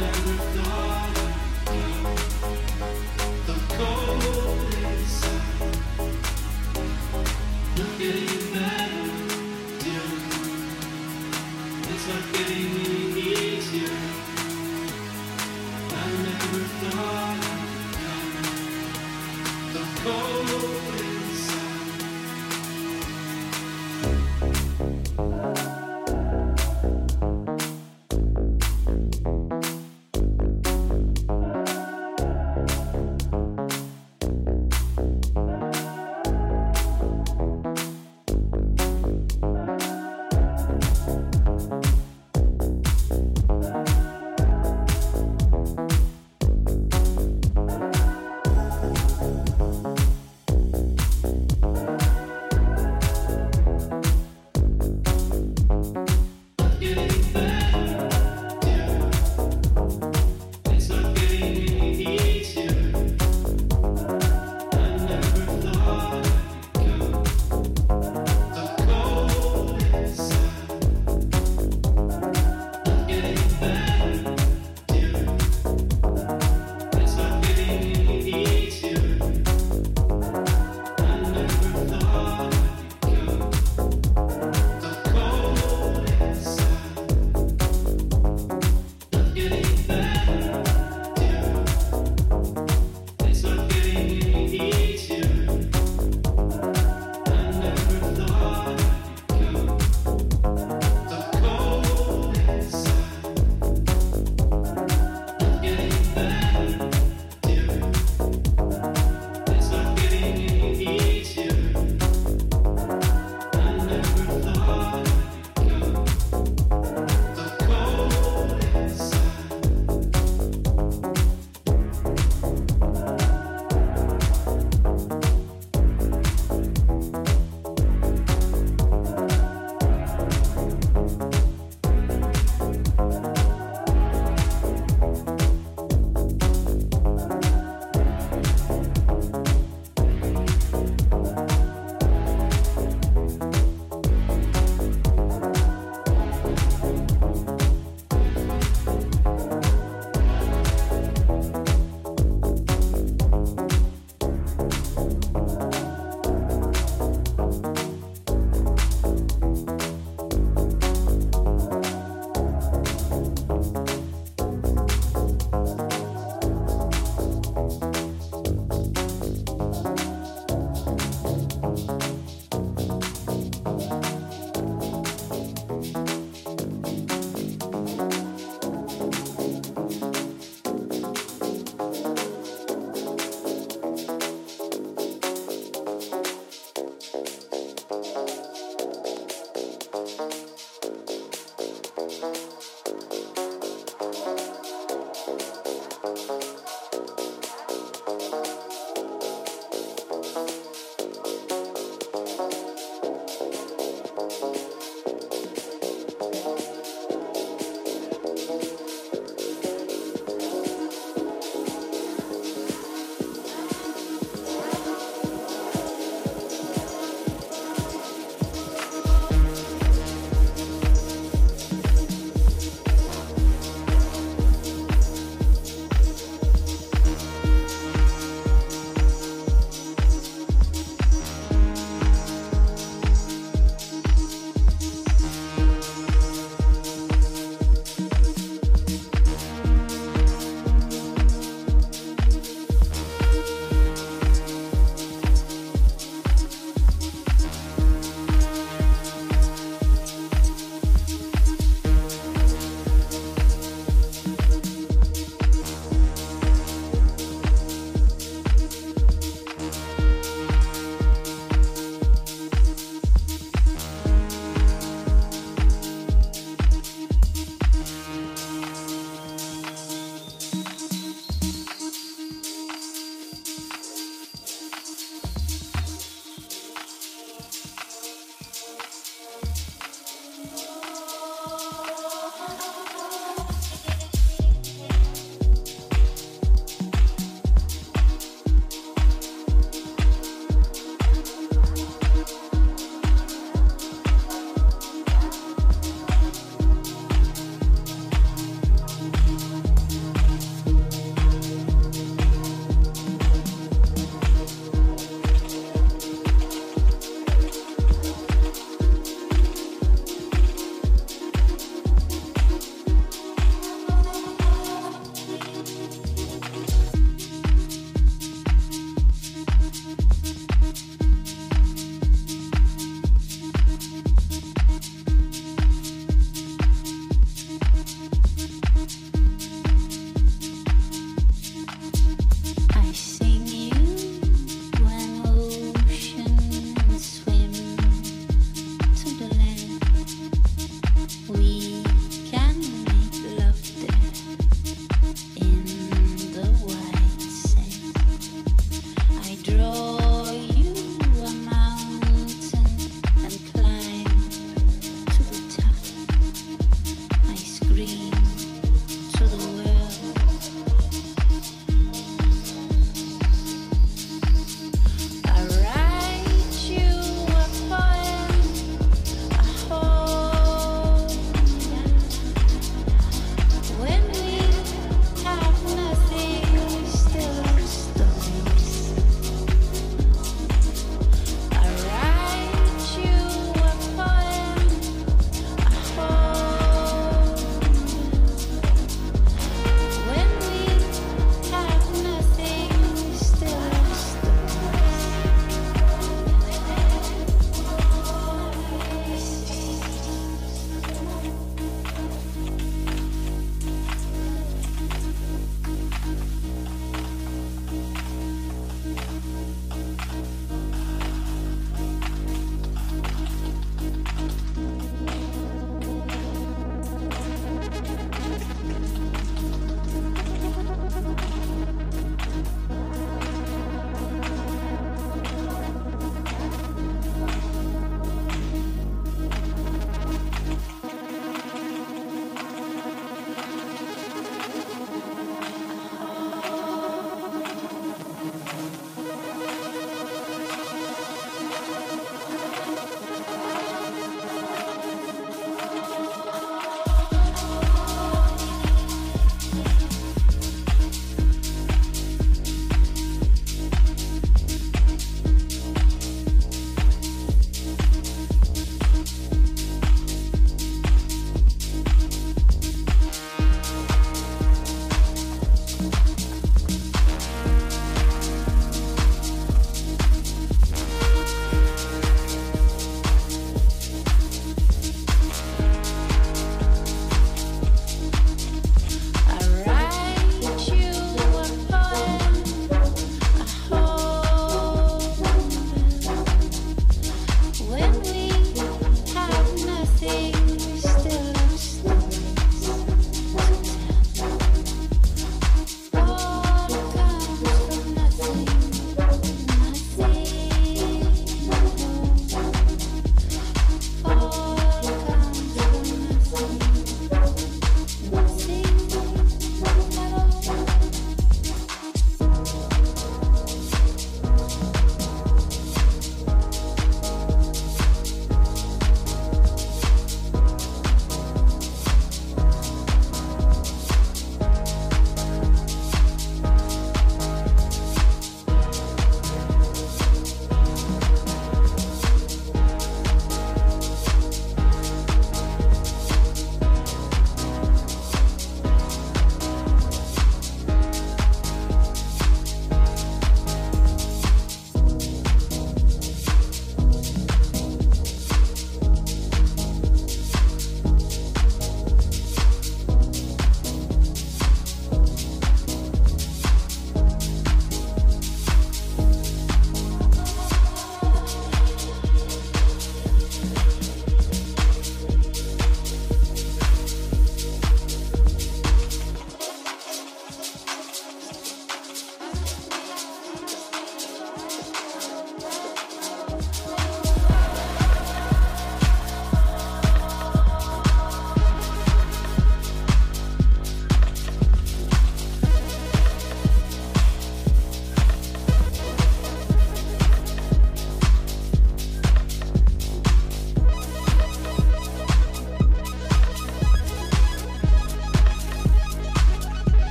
London.